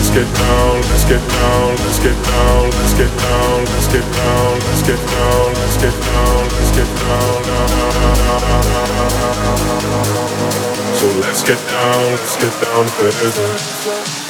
Let's get down, let's get down, let's get down, let's get down, let's get down, let's get down, let's get down, let's get down. So let's get down, let's get down to.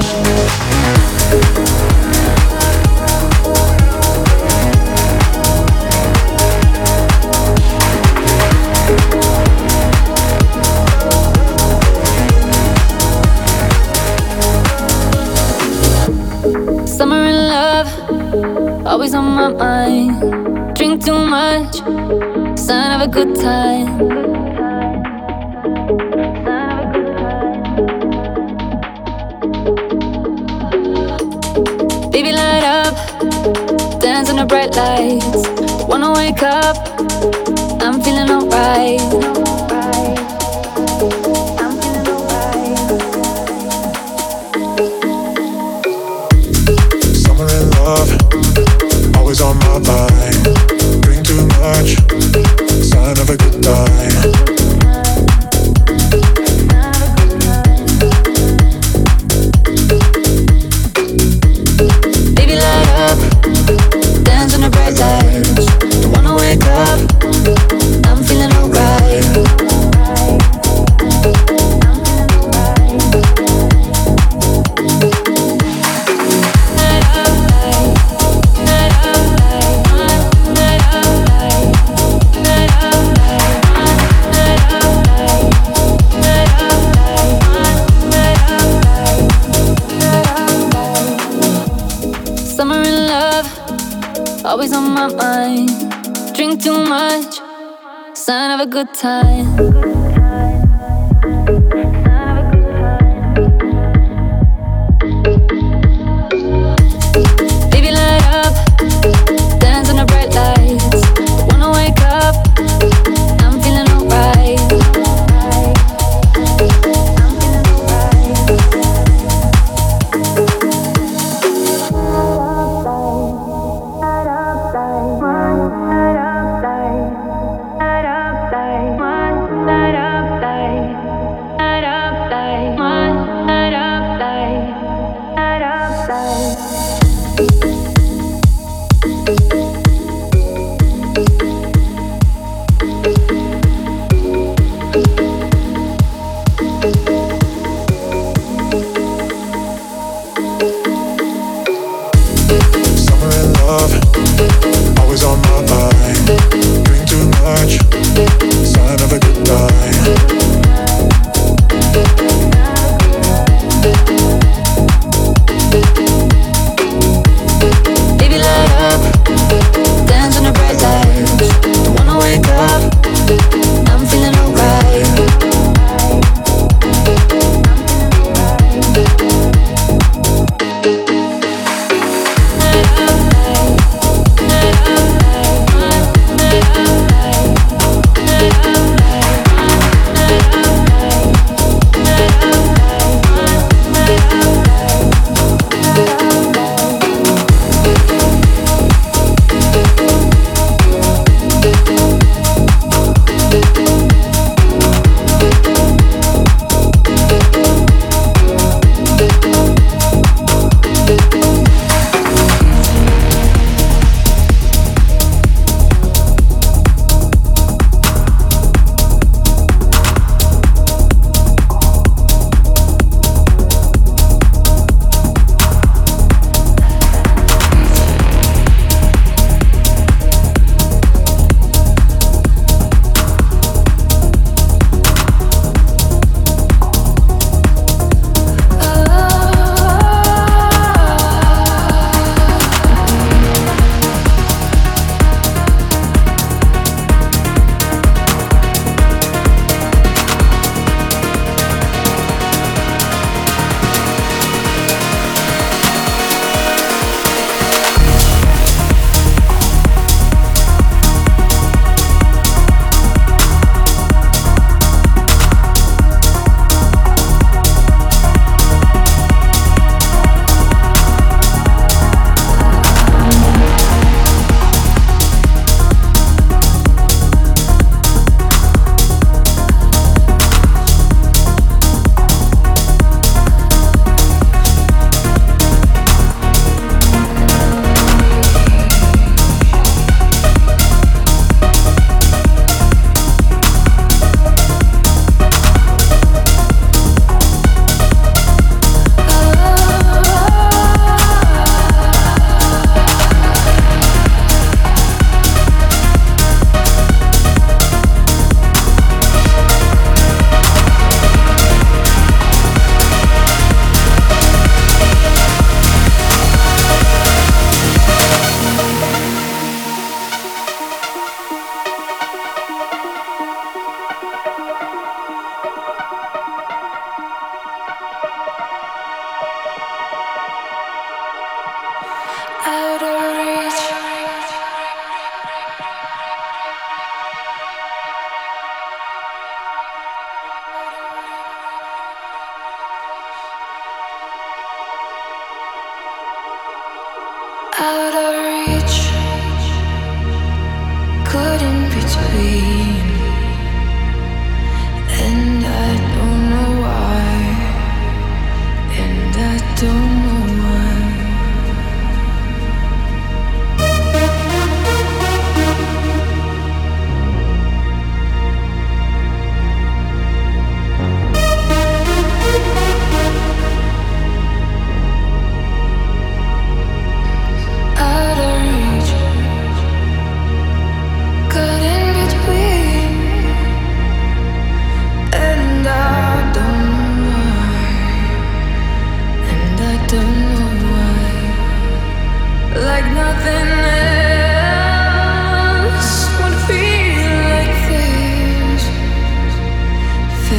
good time. Baby, light up, dance in the bright lights. Wanna wake up, I'm feeling alright. star. Good time.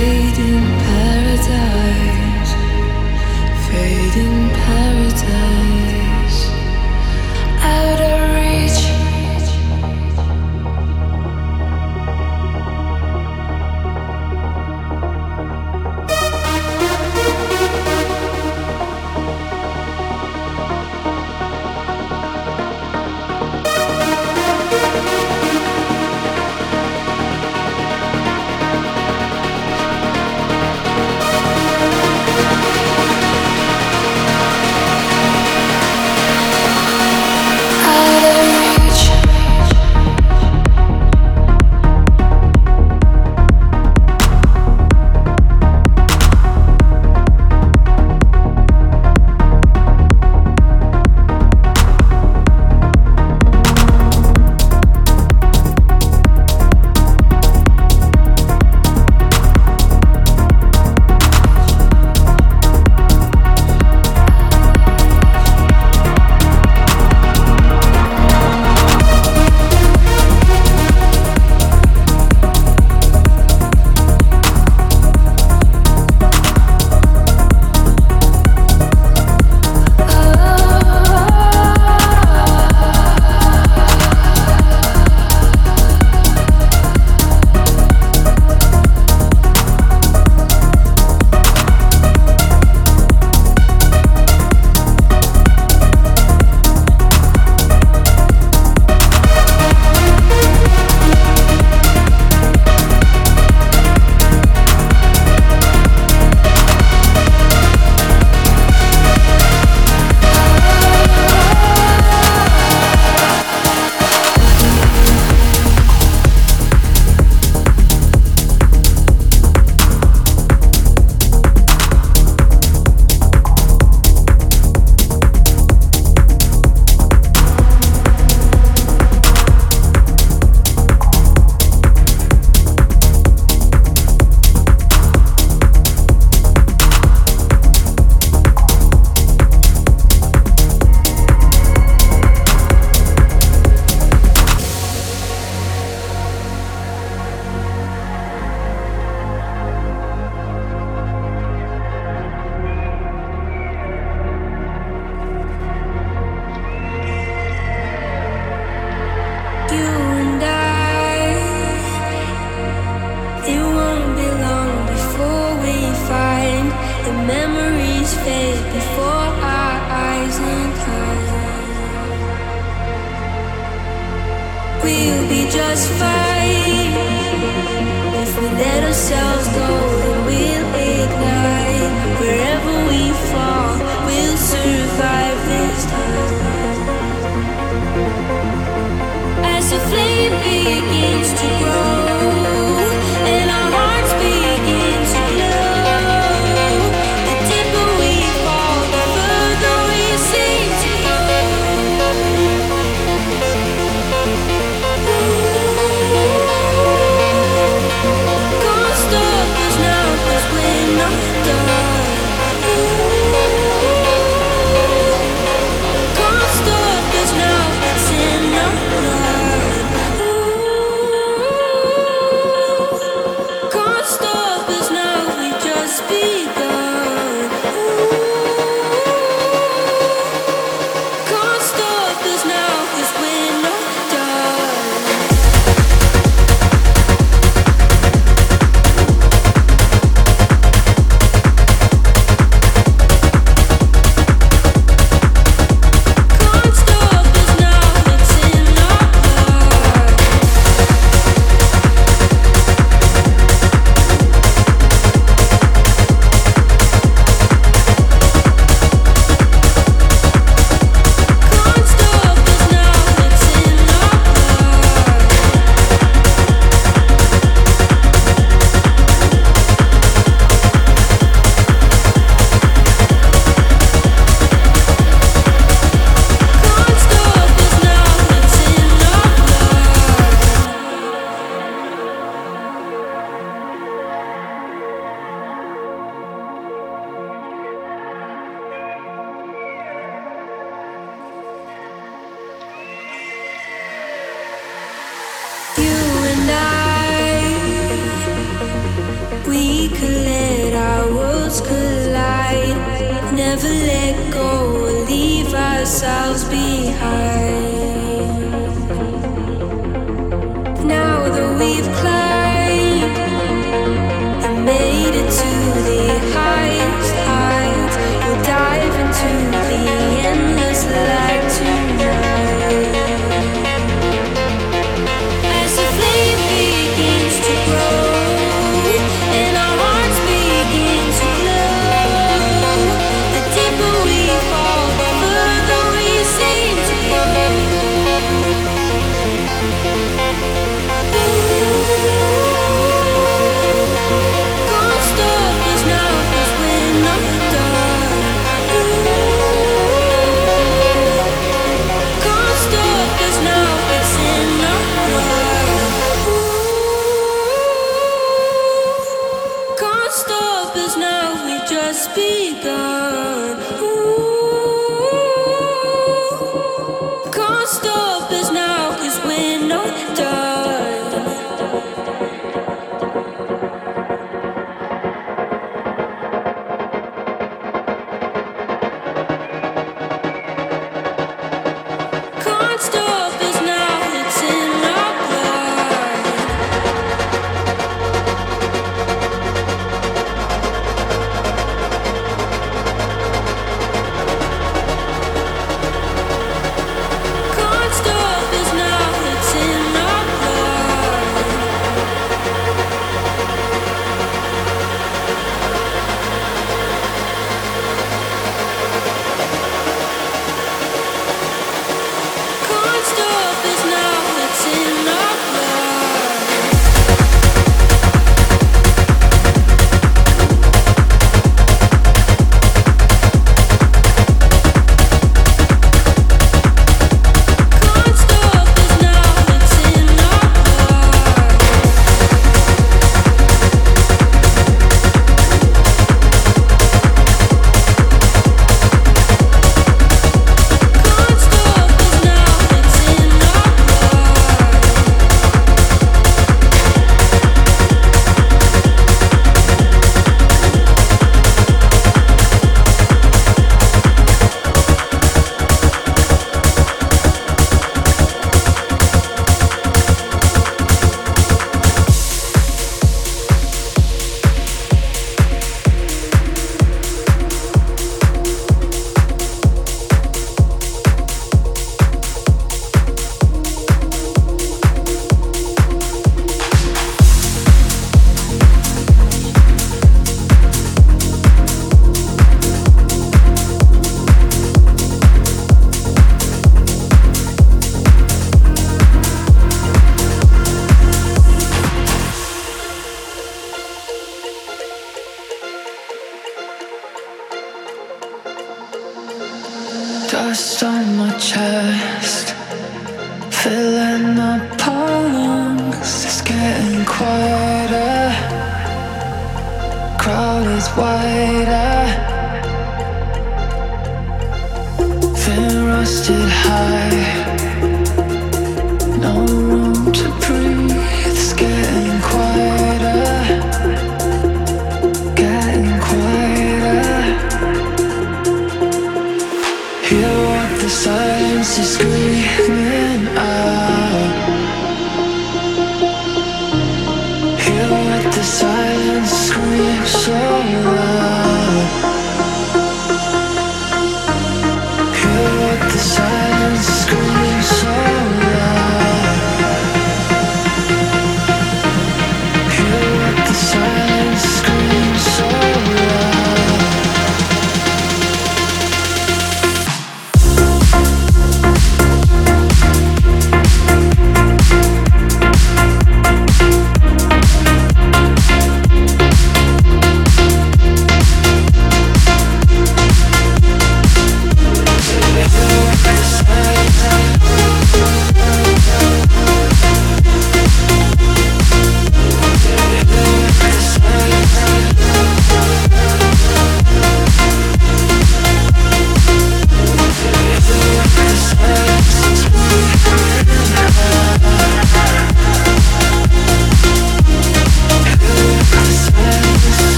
We collect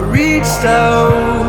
reached out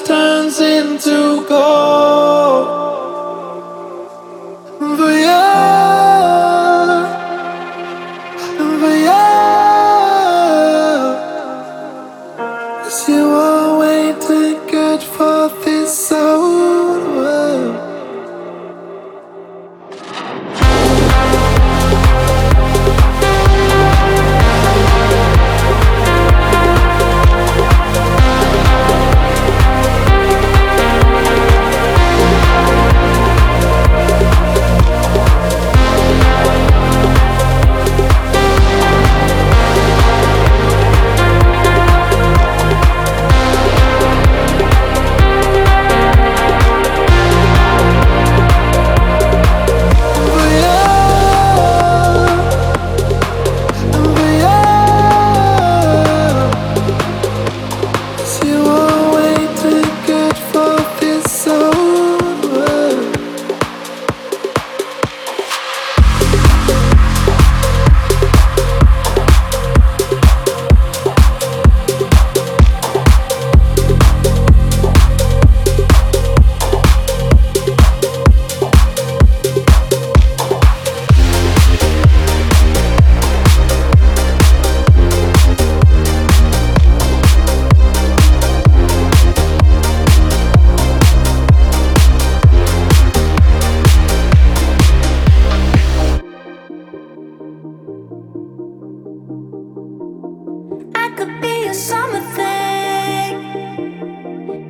turns into gold.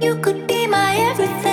You could be my everything.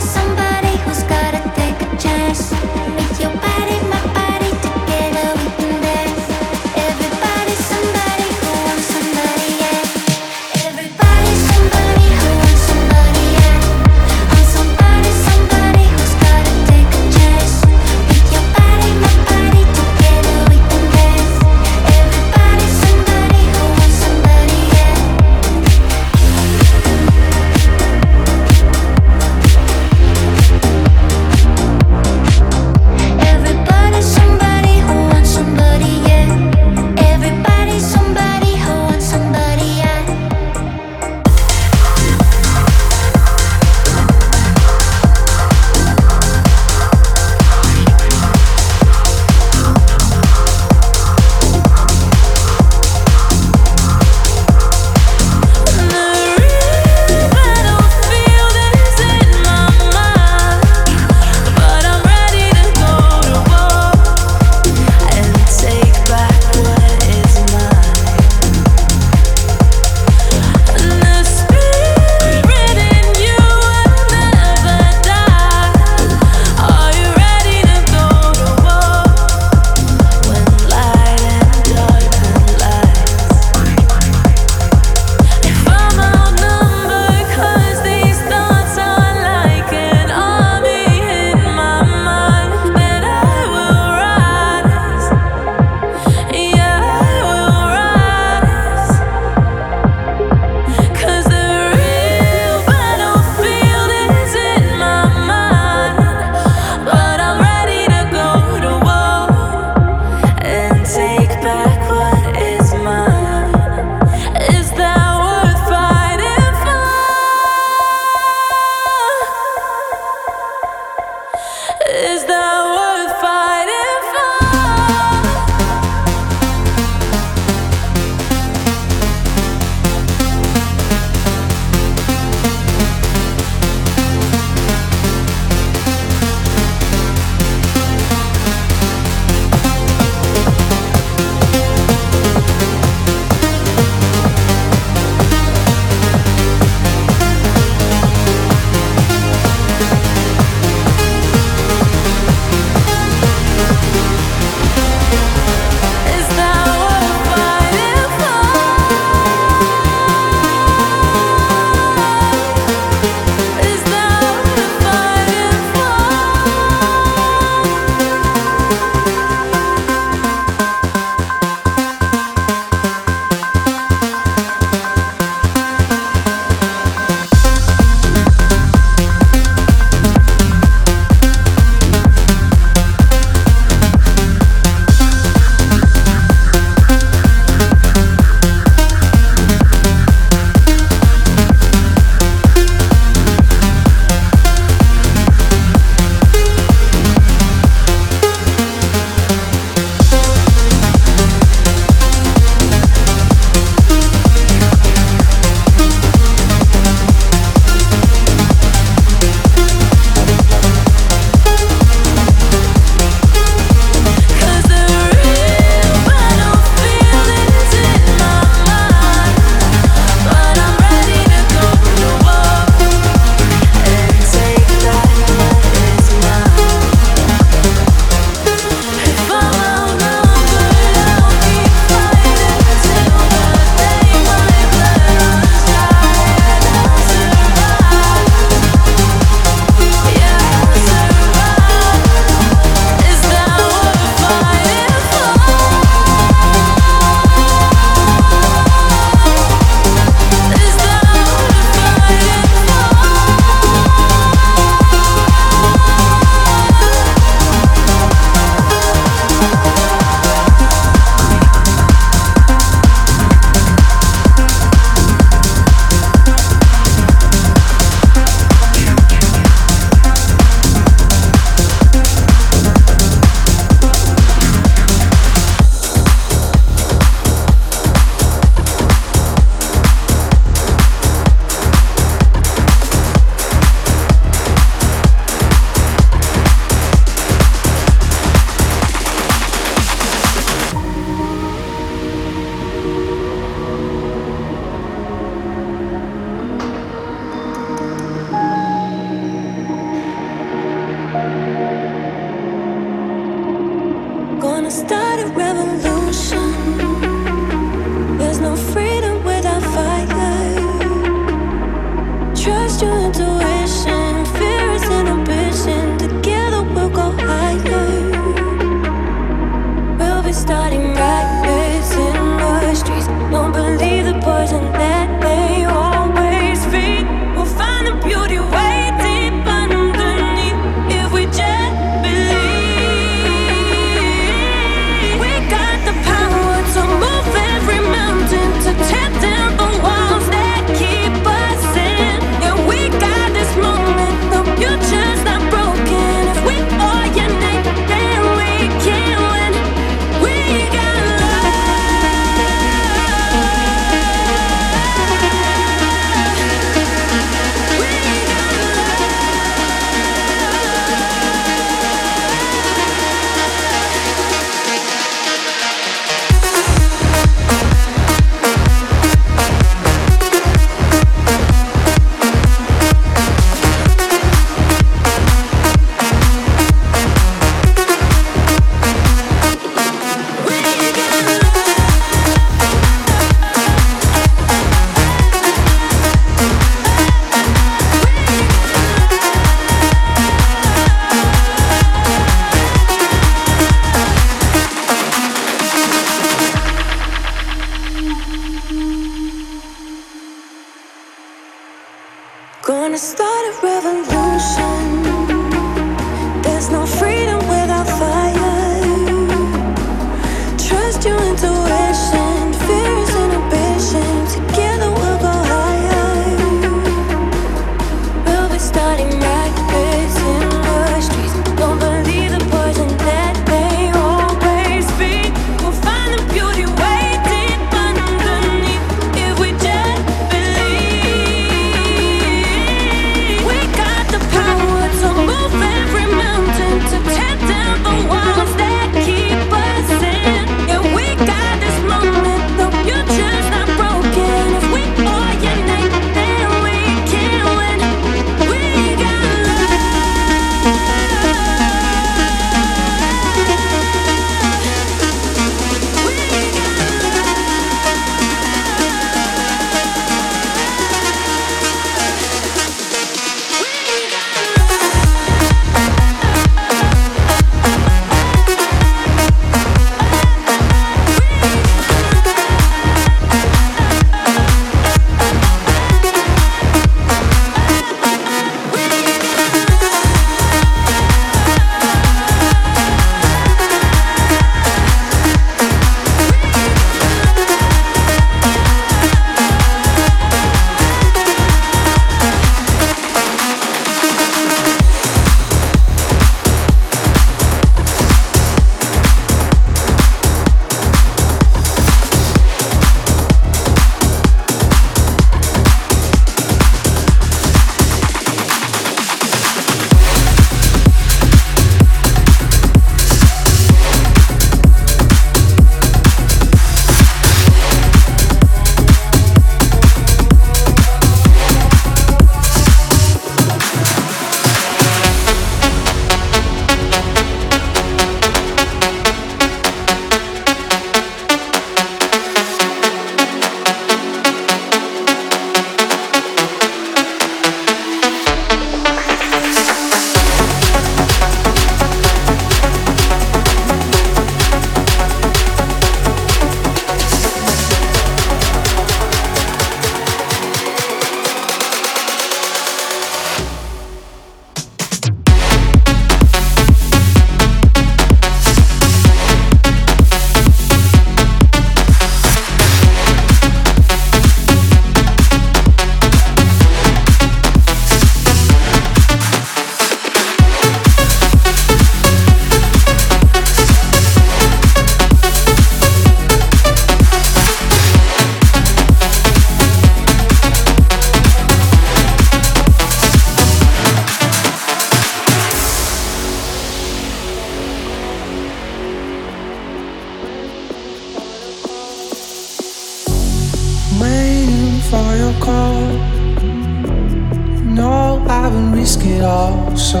Risk it all. So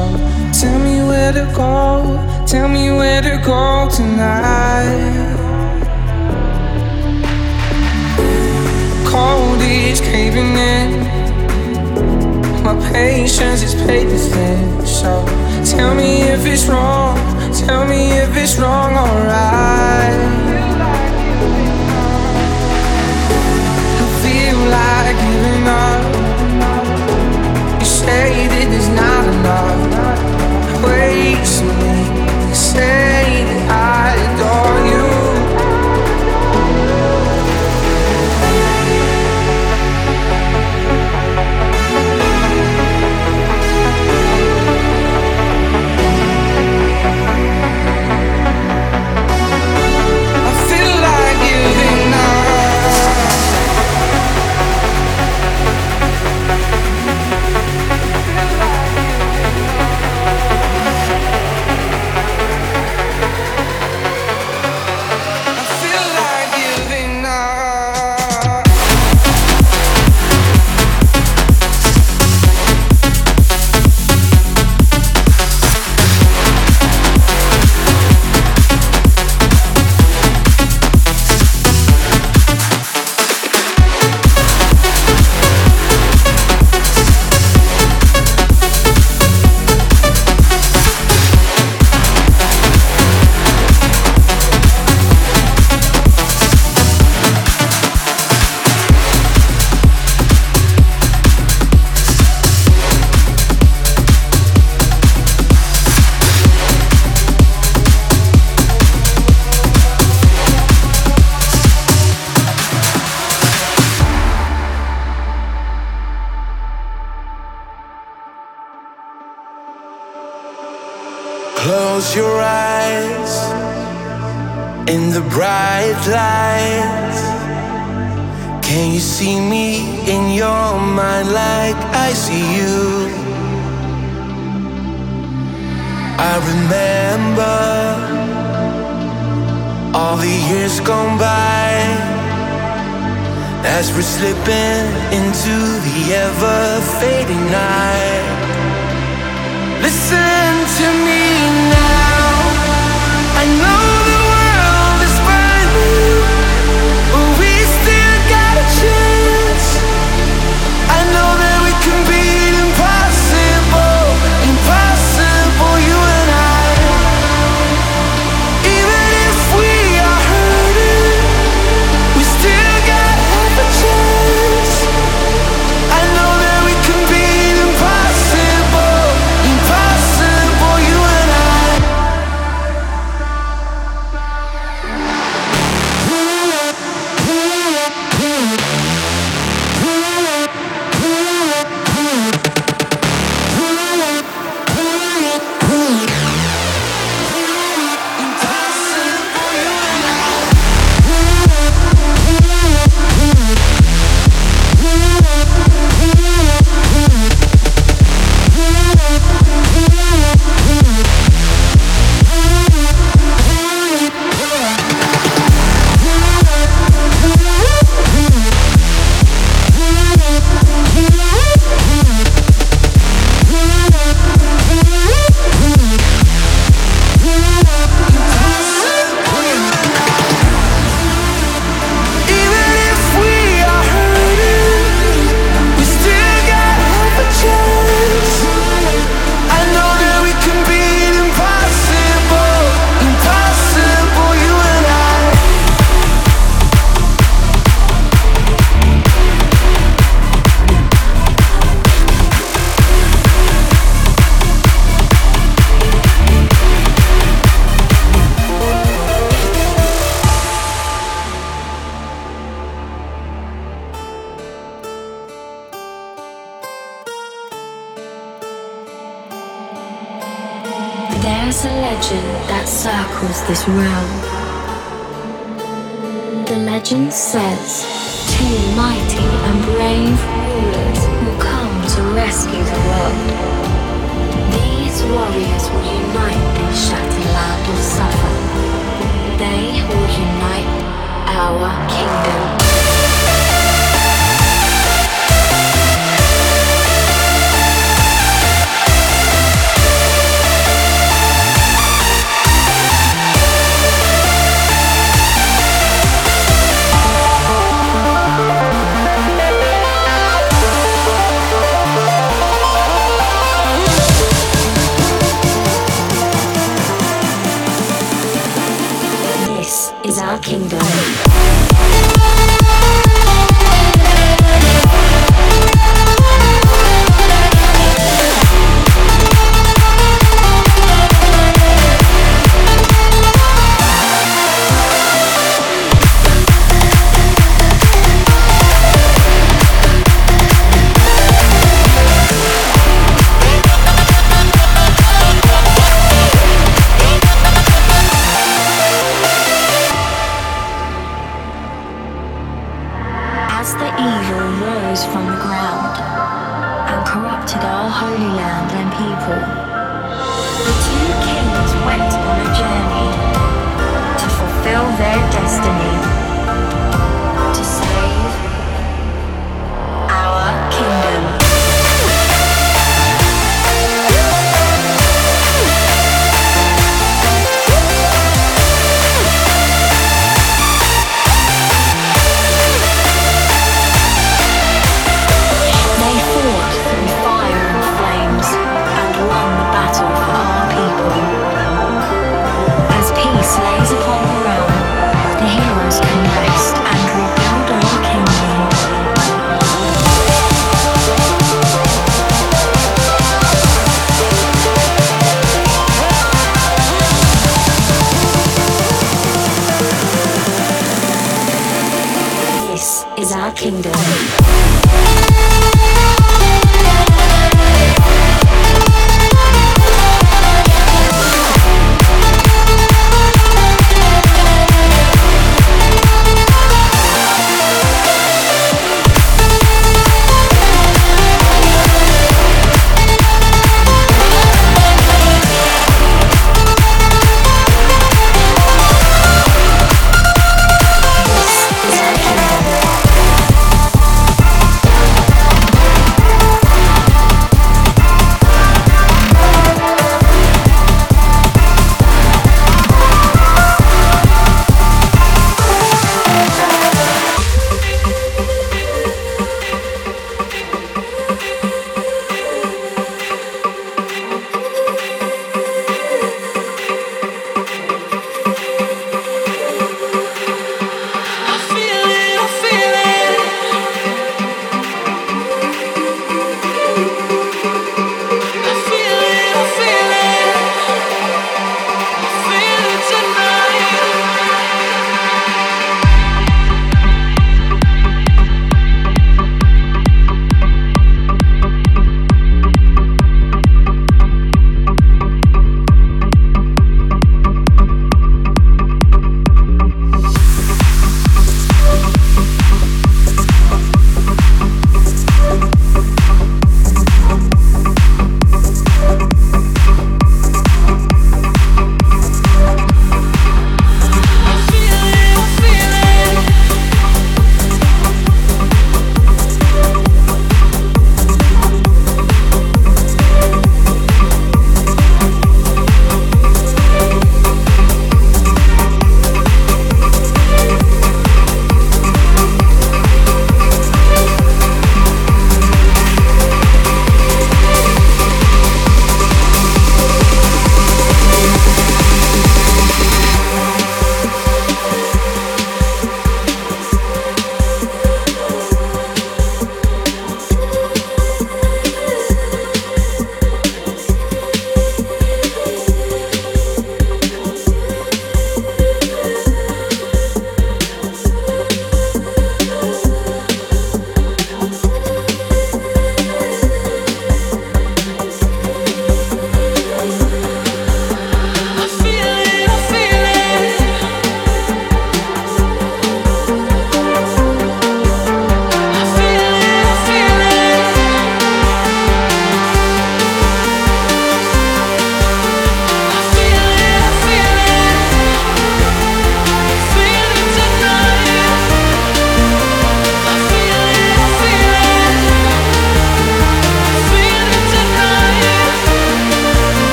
tell me where to go, Tell me where to go tonight. Cold is caving in. My patience is paper thin. So tell me if it's wrong. Tell me if it's wrong, alright. Giving up. You say that there's not enough say that I adore you. Close your eyes in the bright lights. Can you see me in your mind like I see you? I remember all the years gone by as we're slipping into the ever fading night. Listen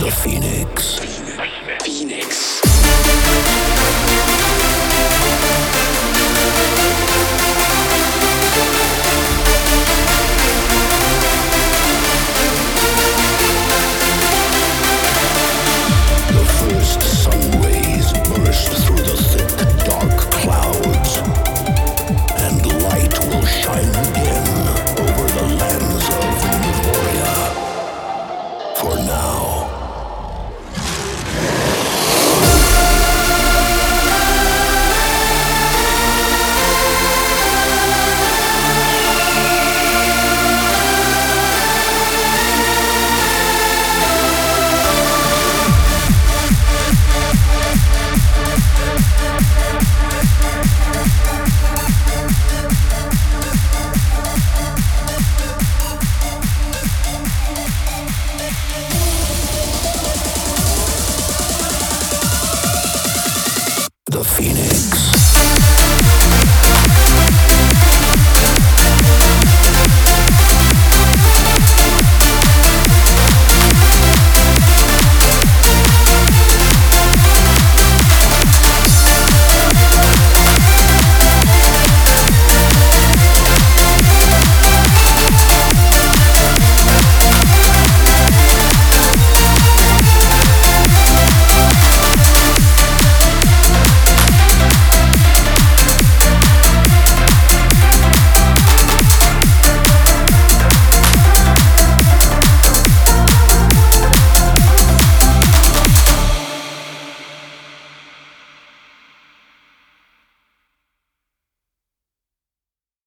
Phoenix.